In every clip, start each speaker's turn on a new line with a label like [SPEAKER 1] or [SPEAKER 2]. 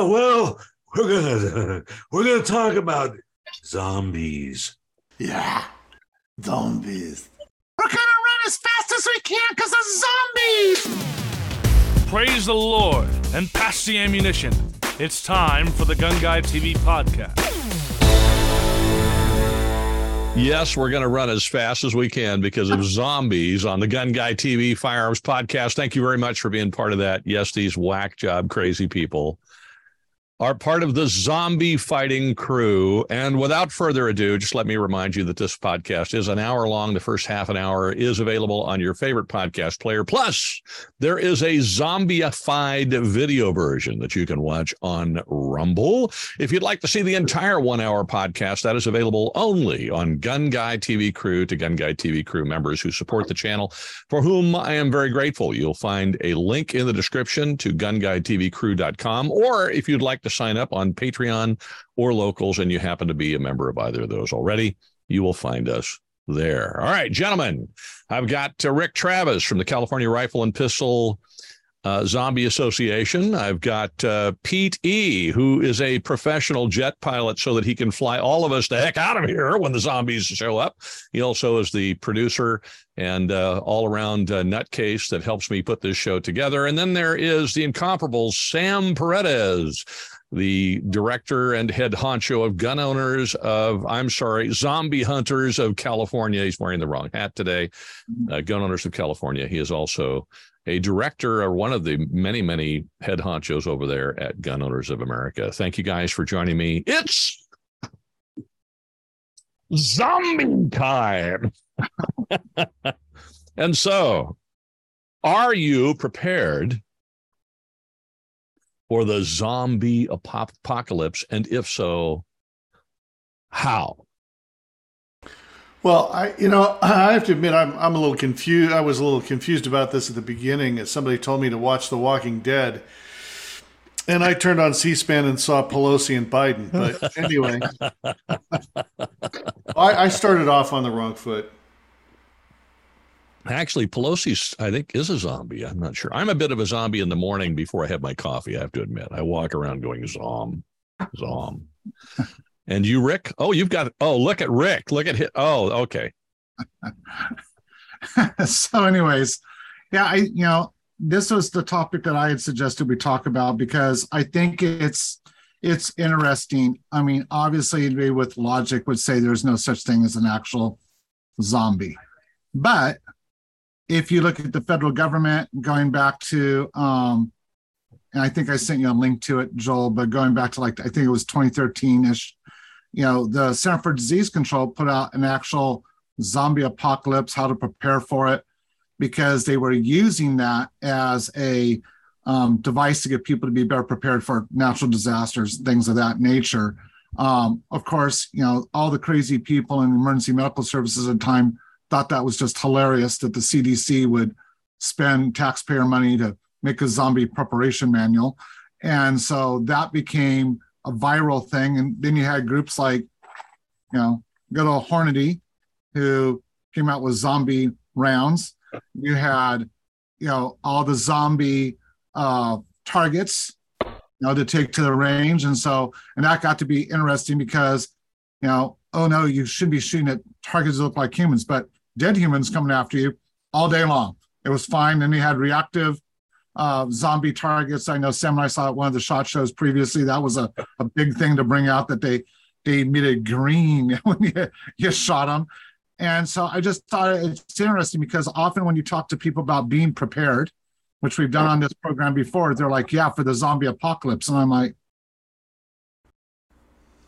[SPEAKER 1] Oh, well, we're gonna we're gonna talk about zombies.
[SPEAKER 2] Yeah, zombies.
[SPEAKER 3] We're gonna run as fast as we can because of zombies!
[SPEAKER 4] Praise the Lord and pass the ammunition. It's time for the Gun Guy TV podcast.
[SPEAKER 5] Yes, we're going to run as fast as we can because of zombies on the Gun Guy TV Firearms Podcast. Thank you very much for being part of that. Yes, these whack job crazy people are part of the zombie fighting crew. And without further ado, just let me remind you that this podcast is an hour long. The first half an hour is available on your favorite podcast player. Plus, there is a zombified video version that you can watch on Rumble. If you'd like to see the entire one hour podcast, that is available only on Gun Guy TV Crew to Gun Guy TV Crew members who support the channel, for whom I am very grateful. You'll find a link in the description to gunguytvcrew.com, or if you'd like to sign up on Patreon or Locals and you happen to be a member of either of those already, you will find us there. All right, gentlemen, I've got uh, Rick Travis from the California Rifle and Pistol uh, Zombie Association. I've got uh, Pete E., who is a professional jet pilot so that he can fly all of us the heck out of here when the zombies show up. He also is the producer and uh, all around uh, nutcase that helps me put this show together. And then there is the incomparable Sam Paredes the director and head honcho of gun owners of, I'm sorry, zombie hunters of California. He's wearing the wrong hat today. Uh, gun owners of California. He is also a director or one of the many, many head honchos over there at Gun Owners of America. Thank you guys for joining me. It's zombie time. and so, are you prepared for the zombie apocalypse? And if so, how?
[SPEAKER 2] Well, I you know I have to admit I'm I'm a little confused. I was a little confused about this at the beginning. As somebody told me to watch The Walking Dead, and I turned on C-SPAN and saw Pelosi and Biden. But anyway, I, I started off on the wrong foot.
[SPEAKER 5] Actually, Pelosi, I think, is a zombie. I'm not sure. I'm a bit of a zombie in the morning before I have my coffee. I have to admit, I walk around going zom, zom. And you, Rick? Oh, you've got. Oh, look at Rick. Look at him. Oh, okay.
[SPEAKER 3] so, anyways, yeah, I you know this was the topic that I had suggested we talk about because I think it's it's interesting. I mean, obviously, with logic would say there's no such thing as an actual zombie, but if you look at the federal government going back to um and I think I sent you a link to it, Joel, but going back to like I think it was 2013 ish, you know, the Center for Disease Control put out an actual zombie apocalypse, how to prepare for it, because they were using that as a um, device to get people to be better prepared for natural disasters, things of that nature. Um, of course, you know, all the crazy people in emergency medical services at the time thought that was just hilarious that the CDC would spend taxpayer money to make a zombie preparation manual. And so that became a viral thing. And then you had groups like, you know, good old Hornady, who came out with zombie rounds. You had, you know, all the zombie uh, targets, you know, to take to the range. And so, and that got to be interesting because, you know, oh no, you shouldn't be shooting at targets that look like humans, but dead humans coming after you all day long. It was fine. Then you had reactive uh, zombie targets. I know Sam and I saw at one of the shot shows previously. That was a, a big thing to bring out that they they it green when you, you shot them. And so I just thought it's interesting because often when you talk to people about being prepared, which we've done on this program before, they're like, yeah, for the zombie apocalypse. And I'm like,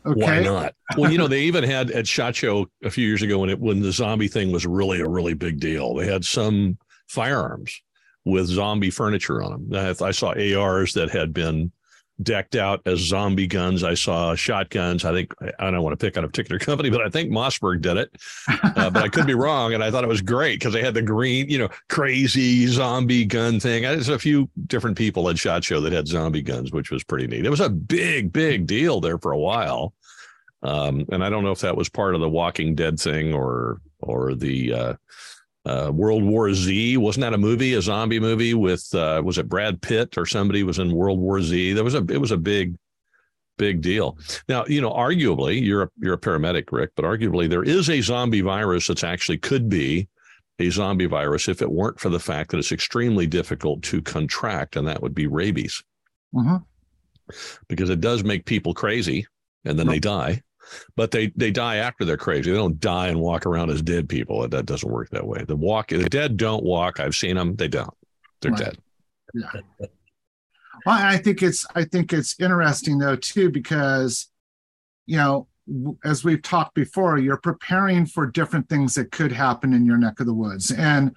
[SPEAKER 3] okay.
[SPEAKER 5] Why not? well, you know, they even had at SHOT Show a few years ago when it when the zombie thing was really a really big deal. They had some firearms with zombie furniture on them. I, I saw ARs that had been decked out as zombie guns. I saw shotguns. I think I don't want to pick on a particular company, but I think Mossberg did it. Uh, but I could be wrong. And I thought it was great because they had the green, you know, crazy zombie gun thing. There's a few different people at Shot Show that had zombie guns, which was pretty neat. It was a big, big deal there for a while. Um, and I don't know if that was part of the Walking Dead thing or or the uh, uh, World War Z. Wasn't that a movie, a zombie movie with uh, was it Brad Pitt or somebody was in World War Z? There was a it was a big big deal. Now, you know, arguably you're a, you're a paramedic, Rick, but arguably there is a zombie virus that's actually could be a zombie virus if it weren't for the fact that it's extremely difficult to contract, and that would be rabies.
[SPEAKER 3] Mm-hmm.
[SPEAKER 5] Because it does make people crazy and then they die but they they die after they're crazy. They don't die and walk around as dead people. That doesn't work that way. The walk the dead don't walk. I've seen them. They don't. They're right. dead.
[SPEAKER 3] Yeah. Well, I think it's I think it's interesting though too because you know as we've talked before, you're preparing for different things that could happen in your neck of the woods, and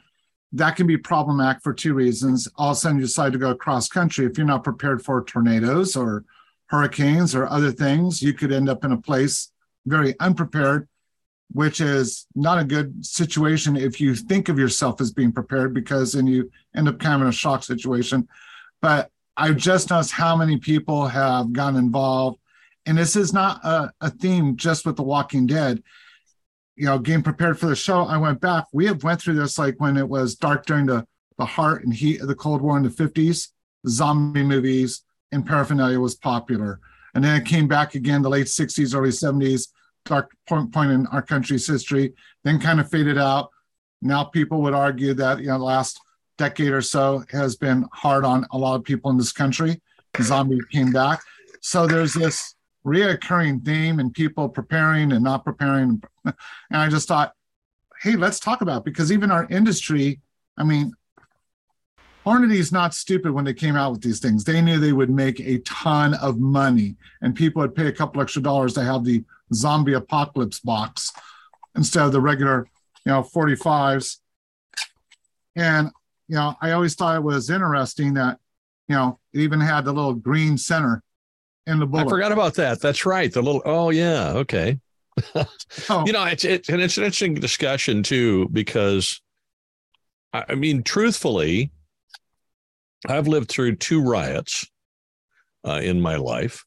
[SPEAKER 3] that can be problematic for two reasons. All of a sudden, you decide to go cross country if you're not prepared for tornadoes or hurricanes or other things, you could end up in a place very unprepared, which is not a good situation if you think of yourself as being prepared because then you end up kind of in a shock situation. But I've just noticed how many people have gotten involved. And this is not a, a theme just with The Walking Dead. You know, getting prepared for the show, I went back. We have went through this like when it was dark during the, the heart and heat of the Cold War in the 50s, zombie movies, and paraphernalia was popular. And then it came back again, the late 60s, early 70s, dark point, point in our country's history, then kind of faded out. Now people would argue that, you know, the last decade or so has been hard on a lot of people in this country. Zombie came back. So there's this reoccurring theme and people preparing and not preparing. And I just thought, hey, let's talk about because even our industry, I mean, Hornady's not stupid when they came out with these things. They knew they would make a ton of money, and people would pay a couple extra dollars to have the zombie apocalypse box instead of the regular, you know, 45s. And you know, I always thought it was interesting that, you know, it even had the little green center in the bullet.
[SPEAKER 5] I forgot about that. That's right. The little oh yeah, okay. oh. You know, it's it's and it's an interesting discussion too because I mean, truthfully, I've lived through two riots uh, in my life.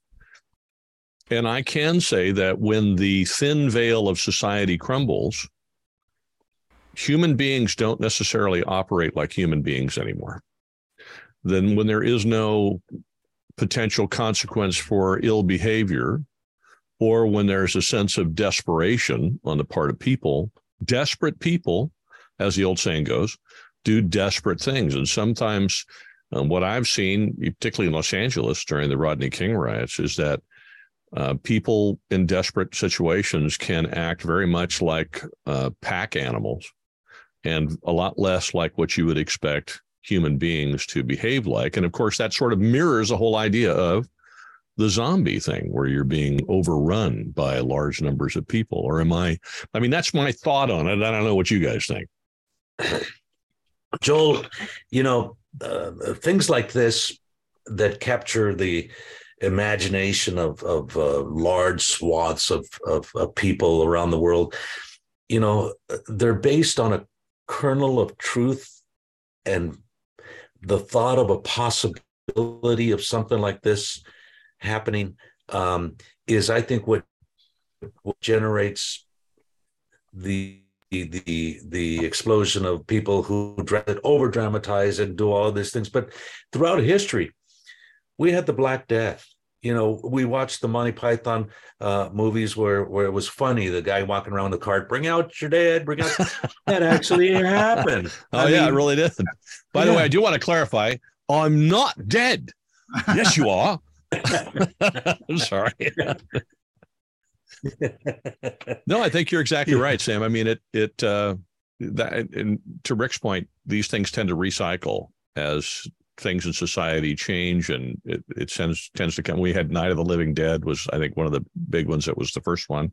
[SPEAKER 5] And I can say that when the thin veil of society crumbles, human beings don't necessarily operate like human beings anymore. Then, when there is no potential consequence for ill behavior, or when there's a sense of desperation on the part of people, desperate people, as the old saying goes, do desperate things. And sometimes um, what I've seen, particularly in Los Angeles during the Rodney King riots, is that uh, people in desperate situations can act very much like uh, pack animals and a lot less like what you would expect human beings to behave like. And of course, that sort of mirrors the whole idea of the zombie thing where you're being overrun by large numbers of people. Or am I? I mean, that's my thought on it. I don't know what you guys think.
[SPEAKER 1] Joel, you know, uh, things like this that capture the imagination of of uh, large swaths of, of, of people around the world you know they're based on a kernel of truth and the thought of a possibility of something like this happening um, is i think what, what generates the the the explosion of people who over dramatize and do all these things. But throughout history, we had the Black Death. You know, we watched the Monty Python uh, movies where where it was funny. The guy walking around the cart, bring out your dad, bring out. that actually happened.
[SPEAKER 5] Oh I yeah, mean, it really did. By yeah. the way, I do want to clarify: I'm not dead. Yes, you are. I'm sorry no, I think you're exactly right, Sam. I mean, it it uh, that and to Rick's point, these things tend to recycle as things in society change, and it, it tends tends to come. We had Night of the Living Dead was I think one of the big ones. That was the first one,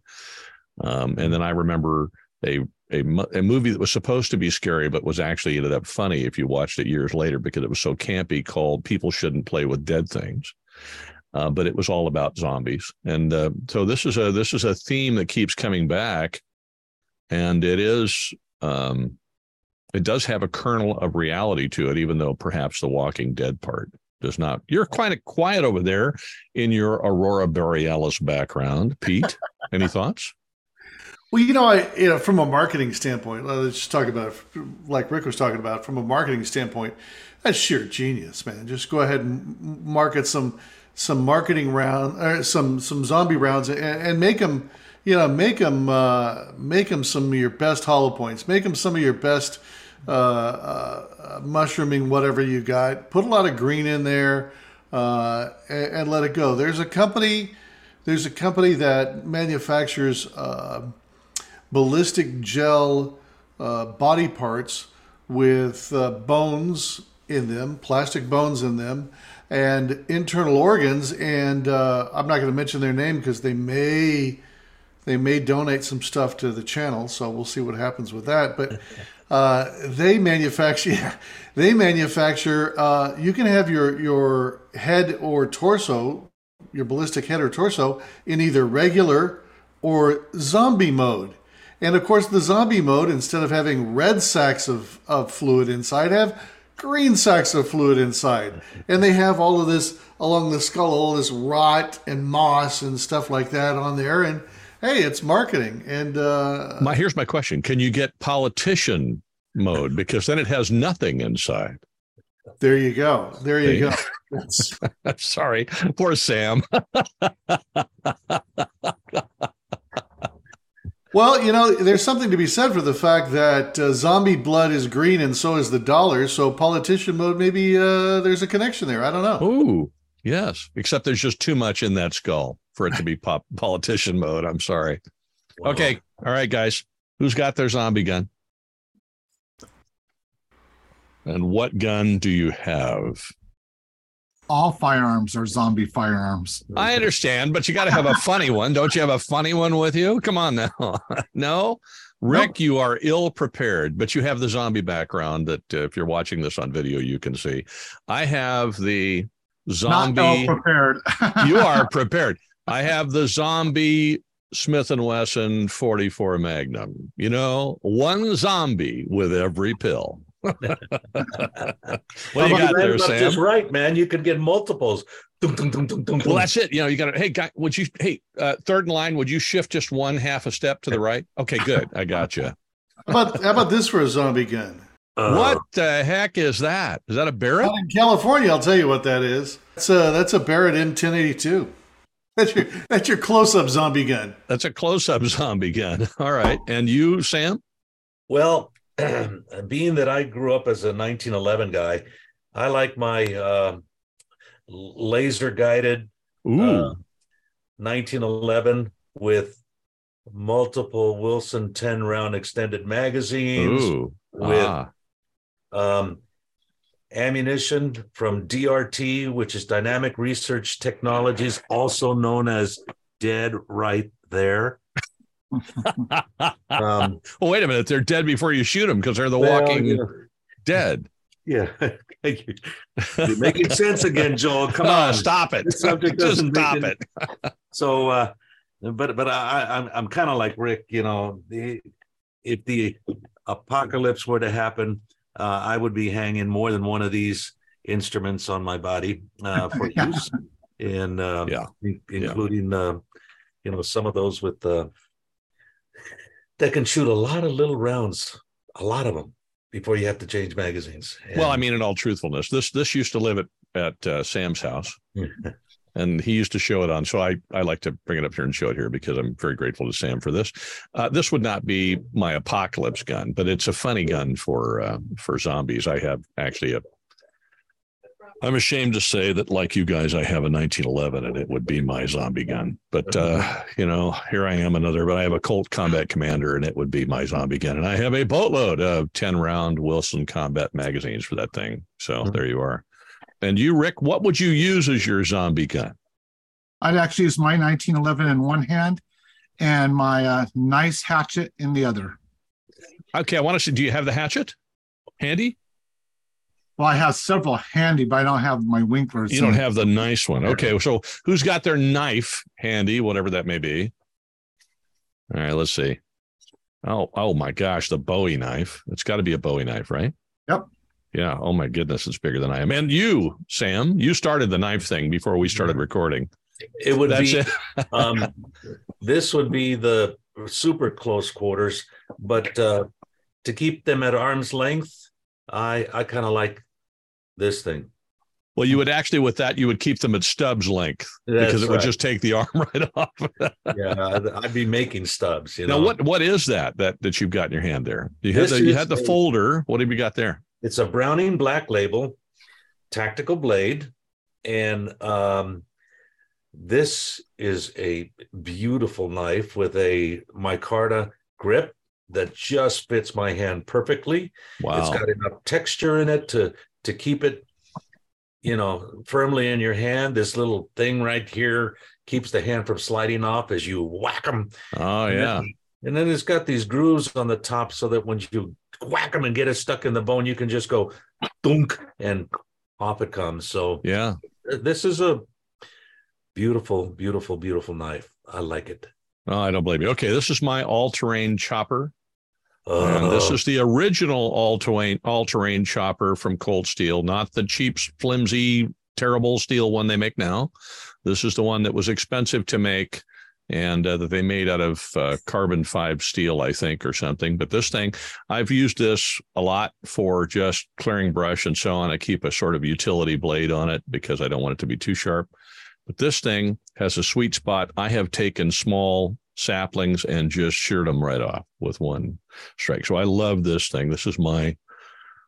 [SPEAKER 5] um, and then I remember a a, a movie that was supposed to be scary but was actually ended up funny if you watched it years later because it was so campy called people shouldn't play with dead things uh, but it was all about zombies. And uh, so this is a this is a theme that keeps coming back, and it is um, it does have a kernel of reality to it, even though perhaps the Walking Dead part does not. You're quite quiet over there in your aurora borealis background, Pete. Any thoughts?
[SPEAKER 2] Well, you know, I you know from a marketing standpoint, let's just talk about like Rick was talking about from a marketing standpoint. That's sheer genius, man. Just go ahead and market some some marketing round, or some some zombie rounds, and, and make them, you know, make them uh, make them some of your best hollow points. Make them some of your best uh, uh, mushrooming, whatever you got. Put a lot of green in there, uh, and, and, let it go. There's a company. There's a company that manufactures uh, ballistic gel uh, body parts with bones in them, plastic bones in them, and internal organs. And uh, I'm not going to mention their name because they may they may donate some stuff to the channel. So we'll see what happens with that. But uh, they manufacture they manufacture. Uh, you can have your your head or torso, your ballistic head or torso, in either regular or zombie mode. And of course, the zombie mode, instead of having red sacks of, of fluid inside, have green sacks of fluid inside. And they have all of this along the skull, all this rot and moss and stuff like that on there. And hey, it's marketing. And uh,
[SPEAKER 5] my here's my question: Can you get politician mode because then it has nothing inside?
[SPEAKER 2] There you go. There you go.
[SPEAKER 5] Sorry, poor Sam.
[SPEAKER 2] Well, you know, there's something to be said for the fact that uh, zombie blood is green and so is the dollar. So politician mode, maybe uh, there's a connection there. I don't know.
[SPEAKER 5] Ooh, yes. Except there's just too much in that skull for it to be pop politician mode. I'm sorry. Wow. Okay. All right, guys. Who's got their zombie gun? And what gun do you have?
[SPEAKER 3] All firearms are zombie firearms.
[SPEAKER 5] I understand, but you got to have a funny one. Don't you have a funny one with you? Come on now. no, Rick, nope. you are ill prepared, but you have the zombie background that uh, if you're watching this on video, you can see. I have the zombie.
[SPEAKER 3] Not prepared.
[SPEAKER 5] you are prepared. I have the zombie Smith and Wesson 44 Magnum. You know, one zombie with every pill. what do you got there, Sam?
[SPEAKER 1] Just right, man. You could get multiples.
[SPEAKER 5] well, that's it. You know, you got to. Hey, guy, would you? Hey, uh, third in line, would you shift just one half a step to the right? Okay, good. I got you.
[SPEAKER 2] How about how about this for a zombie gun?
[SPEAKER 5] Uh, what the heck is that? Is that a Barrett?
[SPEAKER 2] in California, I'll tell you what that is. That's a that's a Barrett M1082. That's your that's your close up zombie gun.
[SPEAKER 5] That's a close up zombie gun. All right, and you, Sam?
[SPEAKER 1] Well, being that I grew up as a 1911 guy, I like my uh, laser guided uh, 1911 with multiple Wilson 10 round extended magazines Ooh. with ah. um, ammunition from DRT, which is Dynamic Research Technologies, also known as Dead Right There
[SPEAKER 5] um, well, wait a minute. They're dead before you shoot them because they're the well, walking you dead.
[SPEAKER 1] Yeah. Thank You're making sense again, Joel. Come
[SPEAKER 5] oh,
[SPEAKER 1] on.
[SPEAKER 5] Stop it. subject Just stop it.
[SPEAKER 1] so, uh, but, but I, I'm, I'm kind of like Rick, you know, the, if the apocalypse were to happen, uh, I would be hanging more than one of these instruments on my body uh, for use, and uh, yeah. including yeah. Uh, you know some of those with the that can shoot a lot of little rounds, a lot of them before you have to change magazines.
[SPEAKER 5] And... well, I mean, in all truthfulness, this this used to live at at uh, Sam's house, and he used to show it on. So I I like to bring it up here and show it here because I'm very grateful to Sam for this. Uh, this would not be my apocalypse gun, but it's a funny gun for uh, for zombies. I have actually a I'm ashamed to say that, like you guys, I have a 1911 and it would be my zombie gun. But, uh, you know, here I am another, but I have a Colt Combat Commander and it would be my zombie gun. And I have a boatload of 10 round Wilson combat magazines for that thing. So mm-hmm. there you are. And you, Rick, what would you use as your zombie gun?
[SPEAKER 3] I'd actually use my 1911 in one hand and my uh, nice hatchet in the other.
[SPEAKER 5] Okay. I want to see, do you have the hatchet handy?
[SPEAKER 3] Well, I have several handy, but I don't have my Winklers.
[SPEAKER 5] You don't have the nice one. Okay. So who's got their knife handy, whatever that may be? All right, let's see. Oh, oh my gosh, the Bowie knife. It's got to be a Bowie knife, right?
[SPEAKER 3] Yep.
[SPEAKER 5] Yeah. Oh my goodness, it's bigger than I am. And you, Sam, you started the knife thing before we started recording.
[SPEAKER 1] It would That's be. It. um, this would be the super close quarters, but uh, to keep them at arm's length, I I kind of like this thing.
[SPEAKER 5] Well, you would actually with that you would keep them at stubs length
[SPEAKER 1] That's
[SPEAKER 5] because it would
[SPEAKER 1] right.
[SPEAKER 5] just take the arm right off.
[SPEAKER 1] yeah, I'd, be making stubs. You
[SPEAKER 5] now,
[SPEAKER 1] know,
[SPEAKER 5] what what is that that that you've got in your hand there? You had
[SPEAKER 1] This
[SPEAKER 5] the you had the
[SPEAKER 1] a-
[SPEAKER 5] folder. What have you got there?
[SPEAKER 1] it's a Browning Black Label tactical blade, and um, this is a beautiful knife with a micarta grip that just fits my hand perfectly.
[SPEAKER 5] Wow.
[SPEAKER 1] It's got enough texture in it to to keep it, you know, firmly in your hand. This little thing right here keeps the hand from sliding off as you whack them.
[SPEAKER 5] oh yeah.
[SPEAKER 1] And then it's got these grooves on the top so that when you whack them and get it stuck in the bone, you can just go dunk and off it comes. So
[SPEAKER 5] Yeah.
[SPEAKER 1] uh, this is a beautiful, beautiful, beautiful knife. I like it.
[SPEAKER 5] Oh, I don't blame you. Okay, this is my all-terrain chopper. And this
[SPEAKER 1] Oh,
[SPEAKER 5] is the original all-terrain all-terrain chopper from Cold Steel, not the cheap, flimsy, terrible steel one they make now. This is the one that was expensive to make and uh, that they made out of uh, carbon five steel, I think, or something. But this thing, I've used this a lot for just clearing brush and so on. I keep a sort of utility blade on it because I don't want it to be too sharp. But this thing has a sweet spot. I have taken small saplings and just sheared them right off with one strike. So I love this thing. This is my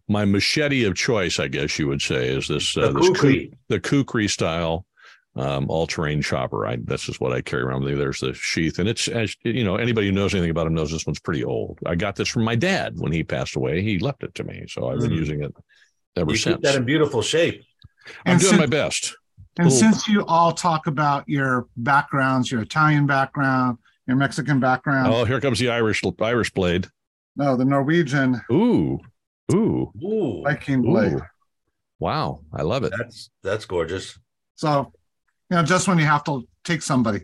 [SPEAKER 5] my machete of choice, I guess you would say, is this uh,
[SPEAKER 1] The
[SPEAKER 5] this
[SPEAKER 1] kukri.
[SPEAKER 5] Ku- the kukri style um, all terrain chopper. I this is what I carry around with me. There's the sheath, and it's as you know anybody who knows anything about him knows this one's pretty old. I got this from my dad when he passed away. He left it to me, so I've been
[SPEAKER 1] Mm.
[SPEAKER 5] using it ever
[SPEAKER 1] you
[SPEAKER 5] since.
[SPEAKER 1] keep that in beautiful shape.
[SPEAKER 5] I'm
[SPEAKER 3] And
[SPEAKER 5] doing
[SPEAKER 3] since-
[SPEAKER 5] my best.
[SPEAKER 3] And
[SPEAKER 5] Little-
[SPEAKER 3] since you all talk about your backgrounds, your Italian background, your Mexican background,
[SPEAKER 5] Oh, here comes the Irish Irish blade.
[SPEAKER 3] no, the Norwegian
[SPEAKER 5] Ooh, ooh,
[SPEAKER 1] Ooh,
[SPEAKER 3] Viking blade.
[SPEAKER 5] ooh. Wow, I love it.
[SPEAKER 1] that's that's gorgeous.
[SPEAKER 3] So, you know, just when you have to take somebody.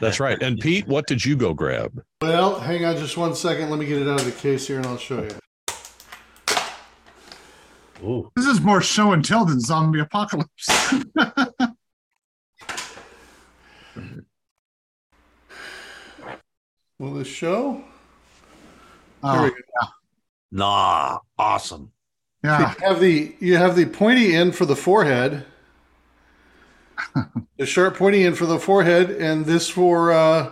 [SPEAKER 5] That's right. And Pete, what did you go grab?
[SPEAKER 2] Well, hang on just one second. Let me get it out of the case here and I'll show you.
[SPEAKER 1] Ooh,
[SPEAKER 3] This is more show and tell than zombie apocalypse.
[SPEAKER 2] Will this show? There
[SPEAKER 3] Oh,
[SPEAKER 2] we go.
[SPEAKER 1] nah, awesome.
[SPEAKER 3] yeah.
[SPEAKER 2] You have the you have the pointy end for the forehead, the sharp pointy end for the forehead, and this for uh,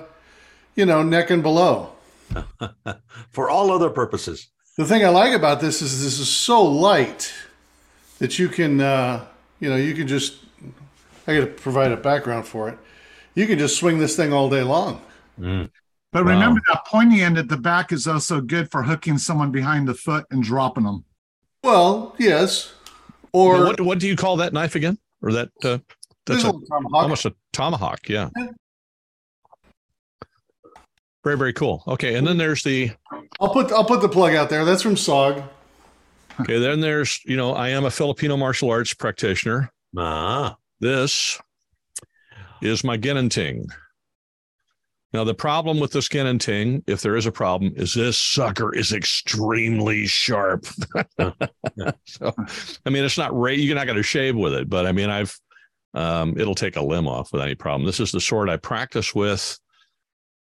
[SPEAKER 2] you know neck and below.
[SPEAKER 1] For all other purposes.
[SPEAKER 2] The thing I like about this is this is so light that you can uh, you know you can just I got to provide a background for it. You can just swing this thing all day long.
[SPEAKER 3] But
[SPEAKER 5] Wow.
[SPEAKER 3] remember that pointy end at the back is also good for hooking someone behind the foot and dropping them.
[SPEAKER 2] Well, yes, or
[SPEAKER 5] Now, what what do you call that knife again? Or that uh, that's
[SPEAKER 2] this
[SPEAKER 5] a,
[SPEAKER 2] tomahawk.
[SPEAKER 5] almost a tomahawk. Yeah. Very very cool. Okay, and then there's the
[SPEAKER 2] I'll put I'll put the plug out there. That's from SOG.
[SPEAKER 5] okay. Then there's you know I am a Filipino martial arts practitioner.
[SPEAKER 1] Ah,
[SPEAKER 5] This is my Ginunting. Now, the problem with the ginunting, if there is a problem, is this sucker is extremely sharp. so, I mean, it's not right. You're not going to shave with it, but I mean, I've, um, it'll take a limb off with any problem. This is the sword I practice with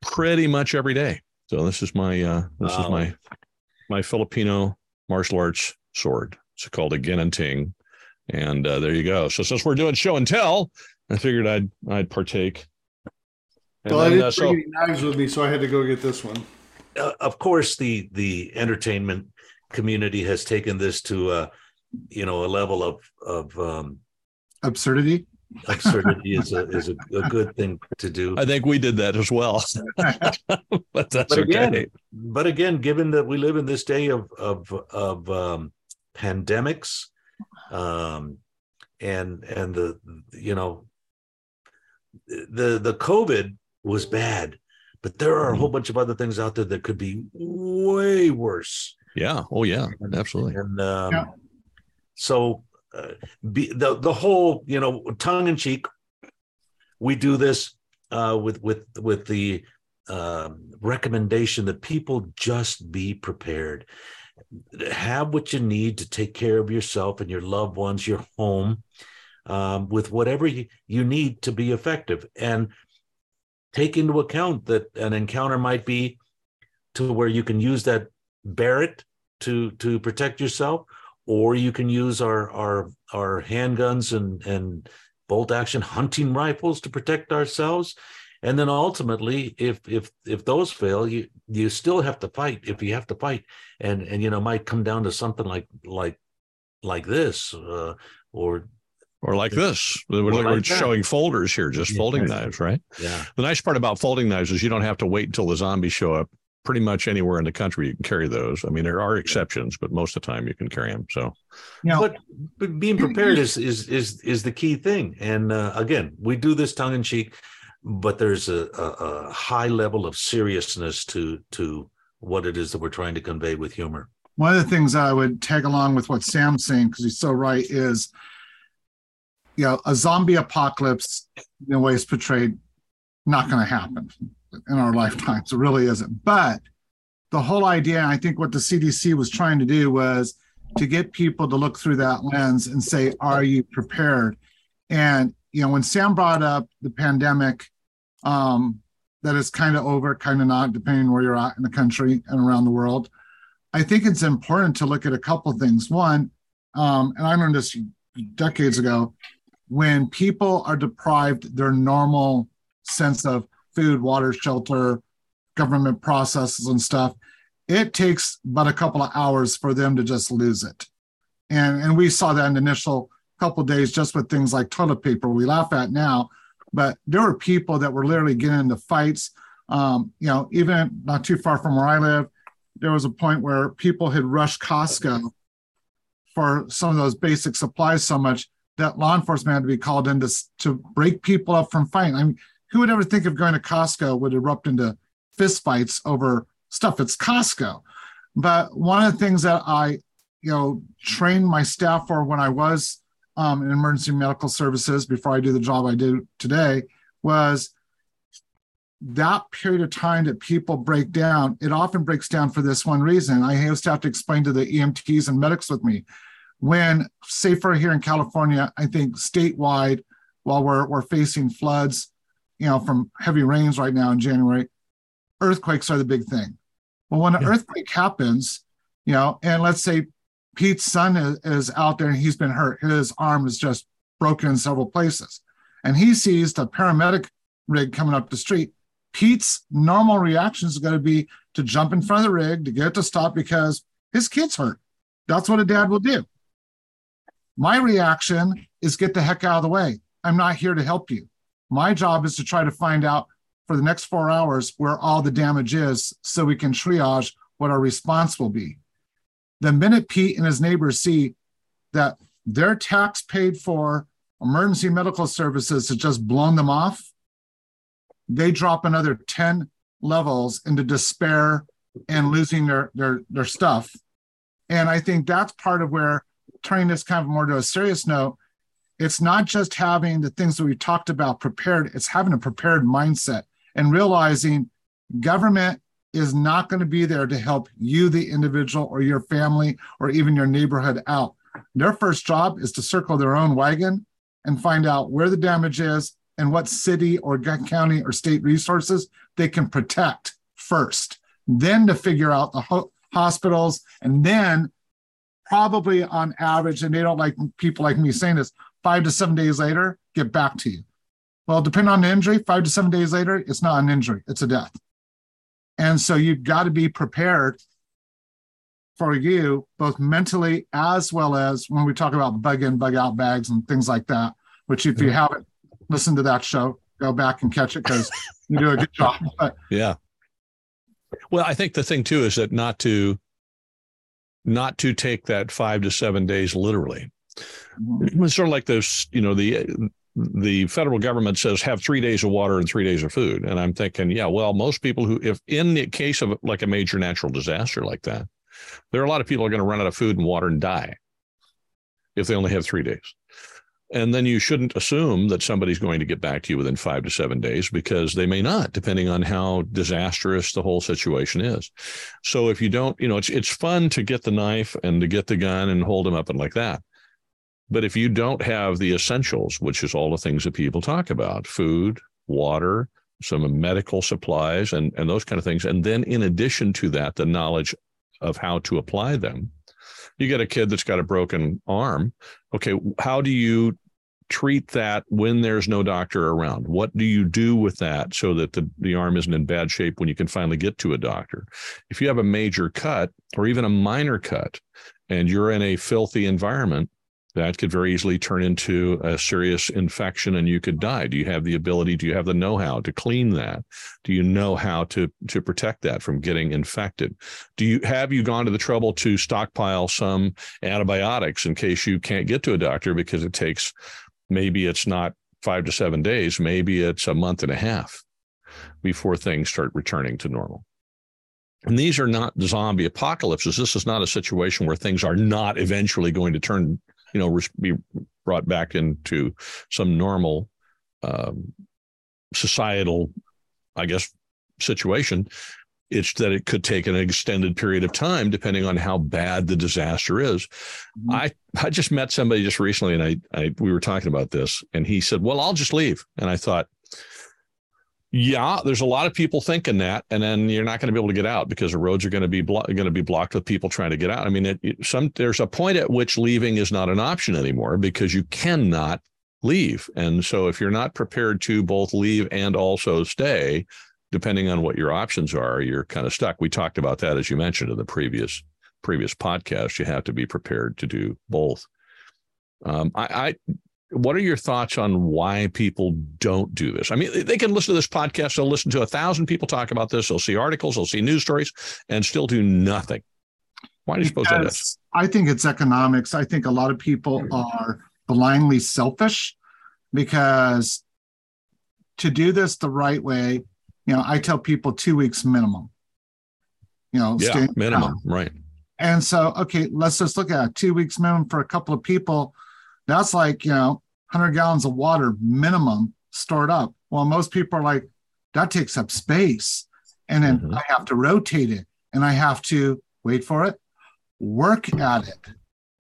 [SPEAKER 5] pretty much every day. So this is my, uh, this is my, my Filipino martial arts sword. It's called a Ginunting. And uh, there you go. So since we're doing show and tell, I figured I'd I'd partake. And
[SPEAKER 2] Well, I didn't
[SPEAKER 5] uh, so
[SPEAKER 2] bring any knives with me, so I had to go get this one.
[SPEAKER 1] uh, of course the the entertainment community has taken this to uh you know a level of of um
[SPEAKER 3] Absurdity.
[SPEAKER 1] absurdity is a is a, a good thing to do
[SPEAKER 5] I think we did that as well, but that's
[SPEAKER 1] But again,
[SPEAKER 5] okay.
[SPEAKER 1] but again given that we live in this day of of of um pandemics um and and the you know the the covid was bad but there are a whole bunch of other things out there that could be way worse
[SPEAKER 5] Yeah. Oh yeah. Absolutely.
[SPEAKER 1] And um,
[SPEAKER 3] Yeah.
[SPEAKER 1] so uh, be, the the whole you know tongue in cheek, we do this uh, with with with the um, recommendation that people just be prepared, have what you need to take care of yourself and your loved ones, your home, um, with whatever you, you need to be effective and. Take into account that an encounter might be to where you can use that Barrett to to protect yourself, or you can use our our our handguns and and bolt action hunting rifles to protect ourselves. And then ultimately, if if if those fail, you you still have to fight. If you have to fight, and and you know might come down to something like like like this, uh, or
[SPEAKER 5] or like this. We're,
[SPEAKER 1] like
[SPEAKER 5] we're showing folders here, just
[SPEAKER 1] Yeah.
[SPEAKER 5] folding knives, right?
[SPEAKER 1] yeah,
[SPEAKER 5] The nice part about folding knives is you don't have to wait until the zombies show up. Pretty much anywhere in the country, you can carry those. I mean, there are exceptions, but most of the time you can carry them. So,
[SPEAKER 3] You know,
[SPEAKER 1] but but being prepared is is is is the key thing. And uh, again, we do this tongue in cheek, but there's a, a, a high level of seriousness to to what it is that we're trying to convey with humor.
[SPEAKER 3] one of the things I would tag along with what Sam's saying, because he's so right, is you know, a zombie apocalypse in the way it's portrayed, not going to happen in our lifetimes. It really isn't. But the whole idea, I think what the CDC was trying to do was to get people to look through that lens and say, are you prepared? And, you know, when Sam brought up the pandemic, um, that is kind of over, kind of not, depending where you're at in the country and around the world. I think it's important to look at a couple things. One, um, and I learned this decades ago, when people are deprived their normal sense of food, water, shelter, government processes and stuff, it takes but a couple of hours for them to just lose it. And and we saw that in the initial couple days just with things like toilet paper. We laugh at now, but there were people that were literally getting into fights. Um, you know, even not too far from where I live, there was a point where people had rushed Costco for some of those basic supplies so much that law enforcement had to be called in to, to break people up from fighting. I mean, who would ever think of going to Costco would erupt into fist fights over stuff? It's Costco. But one of the things that I, you know, trained my staff for when I was um, in emergency medical services before I do the job I do today was that period of time that people break down, it often breaks down for this one reason. I used to have to explain to the EMTs and medics with me when, say, for here in California, I think statewide, while we're, we're facing floods, you know, from heavy rains right now in January, earthquakes are the big thing. Well, when an
[SPEAKER 5] Yeah.
[SPEAKER 3] earthquake happens, you know, and let's say Pete's son is, is out there and he's been hurt, his arm is just broken in several places, and he sees the paramedic rig coming up the street. Pete's normal reaction is going to be to jump in front of the rig to get it to stop because his kid's hurt. That's what a dad will do. My reaction is get the heck out of the way. I'm not here to help you. My job is to try to find out for the next four hours where all the damage is so we can triage what our response will be. The minute Pete and his neighbors see that their tax paid for emergency medical services has just blown them off, they drop another 10 levels into despair and losing their their their stuff. And I think that's part of where turning this kind of more to a serious note, it's not just having the things that we talked about prepared, it's having a prepared mindset and realizing government is not going to be there to help you, the individual, or your family, or even your neighborhood out. Their first job is to circle their own wagon and find out where the damage is and what city or county or state resources they can protect first. Then to figure out the ho- hospitals, and then probably on average, and they don't like people like me saying this, five to seven days later, get back to you. Well, depending on the injury, five to seven days later, it's not an injury, it's a death. And so you've got to be prepared for you, both mentally as well as when we talk about bug in, bug out bags and things like that, which if you haven't listened to that show, go back and catch it because you do a good job. But
[SPEAKER 5] Yeah. Well, I think the thing too is that not to not to take that five to seven days literally. Mm-hmm. It's sort of like this, you know, the the federal government says have three days of water and three days of food. And I'm thinking, yeah, well, most people who if in the case of like a major natural disaster like that, there are a lot of people who are going to run out of food and water and die if they only have three days. And then you shouldn't assume that somebody's going to get back to you within five to seven days because they may not, depending on how disastrous the whole situation is. So if you don't, you know, it's it's fun to get the knife and to get the gun and hold them up and like that. But if you don't have the essentials, which is all the things that people talk about, food, water, some medical supplies, and and those kind of things. And then in addition to that, the knowledge of how to apply them. You get a kid that's got a broken arm. Okay, how do you treat that when there's no doctor around? What do you do with that so that the, the arm isn't in bad shape when you can finally get to a doctor? If you have a major cut or even a minor cut and you're in a filthy environment, that could very easily turn into a serious infection and you could die. Do you have the ability? Do you have the know-how to clean that? Do you know how to to protect that from getting infected? Do you have you gone to the trouble to stockpile some antibiotics in case you can't get to a doctor because it takes maybe it's not five to seven days, maybe it's a month and a half before things start returning to normal. And these are not zombie apocalypses. This is not a situation where things are not eventually going to turn, you know, be brought back into some normal um, societal, I guess, situation. It's that it could take an extended period of time, depending on how bad the disaster is. Mm-hmm. I I just met somebody just recently, and I, I we were talking about this, and he said, "Well, I'll just leave." And I thought, yeah, there's a lot of people thinking that, and then you're not going to be able to get out because the roads are going to be blo- going to be blocked with people trying to get out. I mean, it, it, some there's a point at which leaving is not an option anymore because you cannot leave, and so if you're not prepared to both leave and also stay, depending on what your options are, you're kind of stuck. We talked about that as you mentioned in the previous previous podcast. You have to be prepared to do both. Um, I, I, what are your thoughts on why people don't do this? I mean, they can listen to this podcast. They'll listen to a thousand people talk about this. They'll see articles. They'll see news stories, and still do nothing. Why do you suppose that is?
[SPEAKER 3] I think it's economics. I think a lot of people hmm. are blindly selfish because to do this the right way, you know, I tell people two weeks minimum. You know,
[SPEAKER 5] yeah, minimum, out. right?
[SPEAKER 3] And so, okay, let's just look at it. two weeks minimum for a couple of people. That's like you know, hundred gallons of water minimum stored up. Well, most people are like, that takes up space, and then mm-hmm. I have to rotate it, and I have to wait for it, work at it.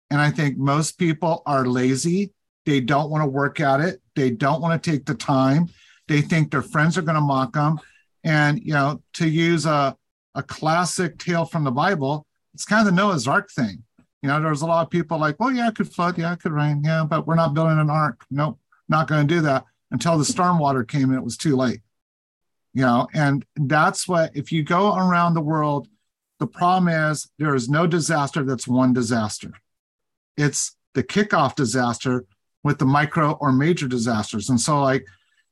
[SPEAKER 3] And I think most people are lazy. They don't want to work at it. They don't want to take the time. They think their friends are going to mock them. And, you know, to use a, a classic tale from the Bible, it's kind of the Noah's Ark thing. You know, there's a lot of people like, well, yeah, it could flood. Yeah, it could rain. Yeah, but we're not building an ark. Nope, not going to do that until the storm water came and it was too late. You know, and that's what, if you go around the world, the problem is there is no disaster that's one disaster. It's the kickoff disaster with the micro or major disasters. And so, like,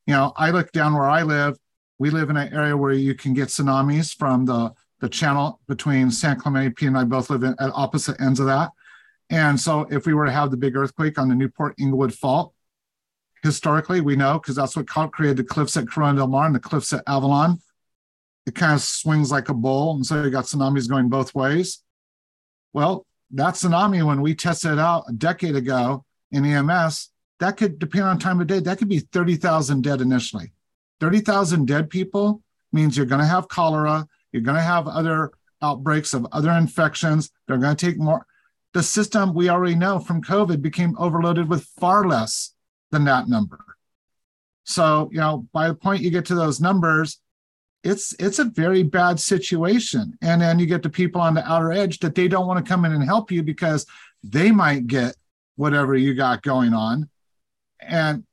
[SPEAKER 3] you know, I look down where I live, we live in an area where you can get tsunamis from the the channel between San Clemente. P and I both live in, at opposite ends of that. And so, if we were to have the big earthquake on the Newport Inglewood Fault, historically we know because that's what created the cliffs at Corona del Mar and the cliffs at Avalon. It kind of swings like a bowl, and so you got tsunamis going both ways. Well, that tsunami, when we tested it out a decade ago in EMS, that could depend on time of day. That could be thirty thousand dead initially. 30,000 dead people means you're going to have cholera, you're going to have other outbreaks of other infections. They're going to take more. The system we already know from COVID became overloaded with far less than that number. So, you know, by the point you get to those numbers, it's it's a very bad situation. And then you get to people on the outer edge that they don't want to come in and help you because they might get whatever you got going on. And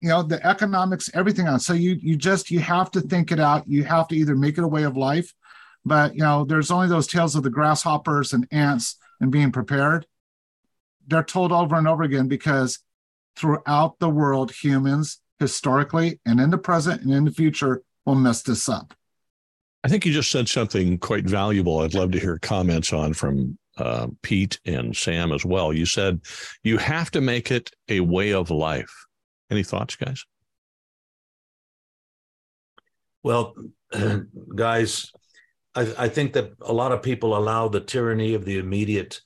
[SPEAKER 3] you know the economics everything on so you you just you have to think it out you have to either make it a way of life but you know there's only those tales of the grasshoppers and ants and being prepared. They're told over and over again because throughout the world humans historically and in the present and in the future will mess this up.
[SPEAKER 5] I think you just said something quite valuable. I'd love to hear comments on from uh, pete and sam as well. You said you have to make it a way of life. Any thoughts, guys?
[SPEAKER 1] Well, guys, I, I, think that a lot of people allow the tyranny of the immediate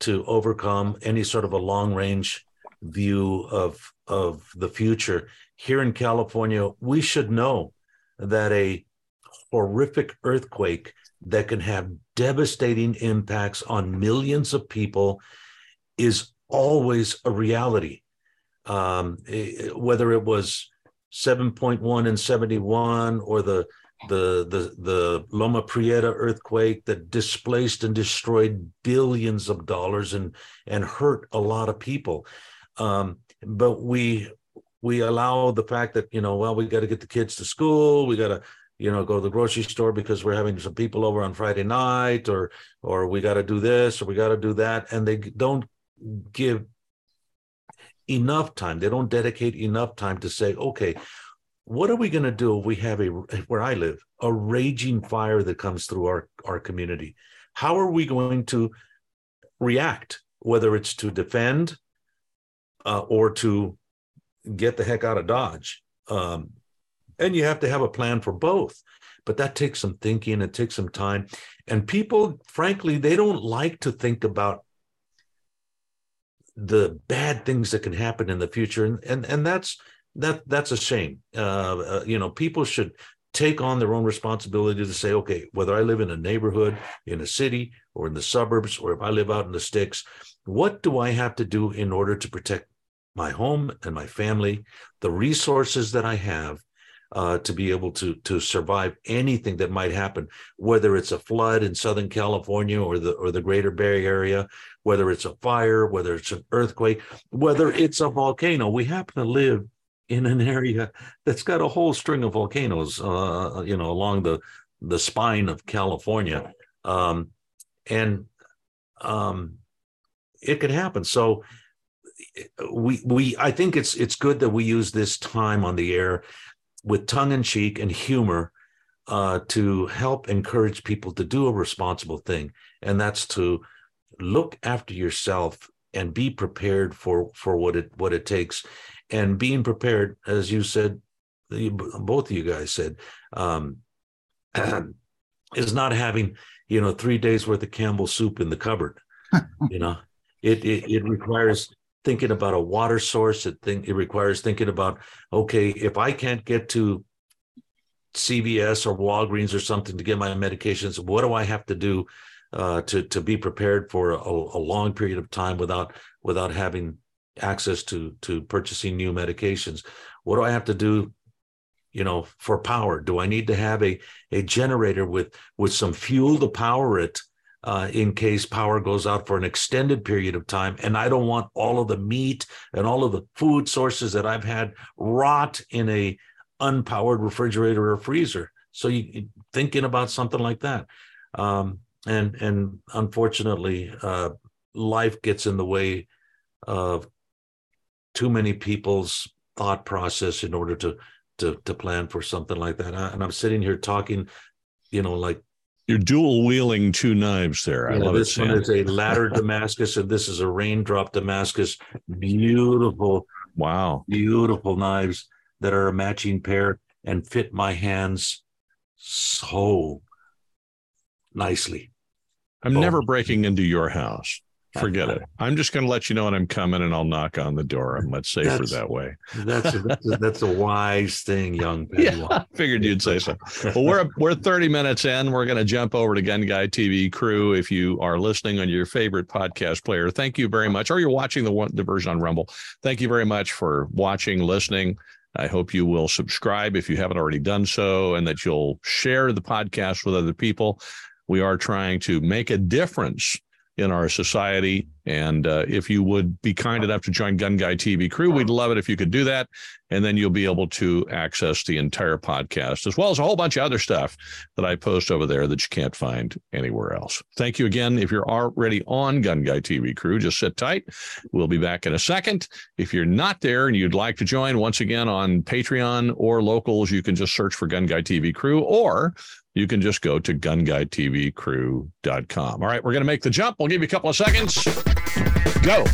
[SPEAKER 1] to overcome any sort of a long range view of of the future. Here in California, we should know that a horrific earthquake that can have devastating impacts on millions of people is always a reality um, whether it was 7.1 and 71 or the the the the Loma Prieta earthquake that displaced and destroyed billions of dollars and and hurt a lot of people. Um, but we we allow the fact that you know well we got to get the kids to school we got to you know go to the grocery store because we're having some people over on Friday night or or we got to do this or we got to do that and they don't give enough time they don't dedicate enough time to say okay what are we going to do if we have a where i live a raging fire that comes through our our community? How are we going to react whether it's to defend uh, or to get the heck out of dodge? Um, and you have to have a plan for both but that takes some thinking it takes some time. And people frankly they don't like to think about the bad things that can happen in the future. And and, and that's that that's a shame uh, uh, you know people should take on their own responsibility to say okay whether i live in a neighborhood in a city or in the suburbs or if i live out in the sticks what do i have to do in order to protect my home and my family the resources that i have uh, to be able to to survive anything that might happen, whether it's a flood in Southern California or the or the Greater Bay Area, whether it's a fire, whether it's an earthquake, whether it's a volcano. We happen to live in an area that's got a whole string of volcanoes, uh, you know, along the the spine of California, um, and um, it could happen. So we we I think it's it's good that we use this time on the air with tongue in cheek and humor uh, to help encourage people to do a responsible thing, and that's to look after yourself and be prepared for for what it what it takes, and being prepared, as you said, you, both of you guys said, um, is not having you know three days worth of Campbell soup in the cupboard. you know, it, it it requires thinking about a water source. It think it requires thinking about okay, if I can't get to CVS or Walgreens or something to get my medications, what do I have to do uh, to to be prepared for a, a, long period of time without without having access to to purchasing new medications? What do I have to do? You know, for power, do I need to have a a generator with with some fuel to power it? uh, in case power goes out for an extended period of time. And I don't want all of the meat and all of the food sources that I've had rot in a unpowered refrigerator or freezer. So you thinking about something like that. Um, and and unfortunately, uh, life gets in the way of too many people's thought process in order to to to plan for something like that. And I'm sitting here talking, you know, like
[SPEAKER 5] you're dual wielding two knives there. I love
[SPEAKER 1] this
[SPEAKER 5] it.
[SPEAKER 1] This one is a ladder Damascus, and this is a raindrop Damascus. Beautiful,
[SPEAKER 5] wow,
[SPEAKER 1] beautiful knives that are a matching pair and fit my hands so nicely.
[SPEAKER 5] I'm never breaking into your house. Forget it. I'm just going to let you know when I'm coming, and I'll knock on the door. I'm much safer that's, that way.
[SPEAKER 1] That's a, that's, a, that's a wise thing, young. Yeah,
[SPEAKER 5] I figured you'd say so. Well, we're we're 30 minutes in. We're going to jump over to Gun Guy TV crew. If you are listening on your favorite podcast player, thank you very much. Or you're watching the one the version on Rumble. Thank you very much for watching, listening. I hope you will subscribe if you haven't already done so, and that you'll share the podcast with other people. We are trying to make a difference in our society. And uh, if you would be kind enough to join Gun Guy TV crew, we'd love it if you could do that. And then you'll be able to access the entire podcast, as well as a whole bunch of other stuff that I post over there that you can't find anywhere else. Thank you again. If you're already on Gun Guy TV crew, just sit tight. We'll be back in a second. If you're not there and you'd like to join once again on Patreon or locals, you can just search for Gun Guy TV crew or you can just go to gunguytvcrew.com. All right, we're going to make the jump. We'll give you a couple of seconds. Go.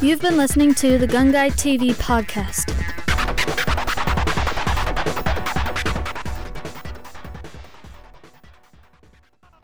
[SPEAKER 6] You've been listening to the Gun Guy TV podcast.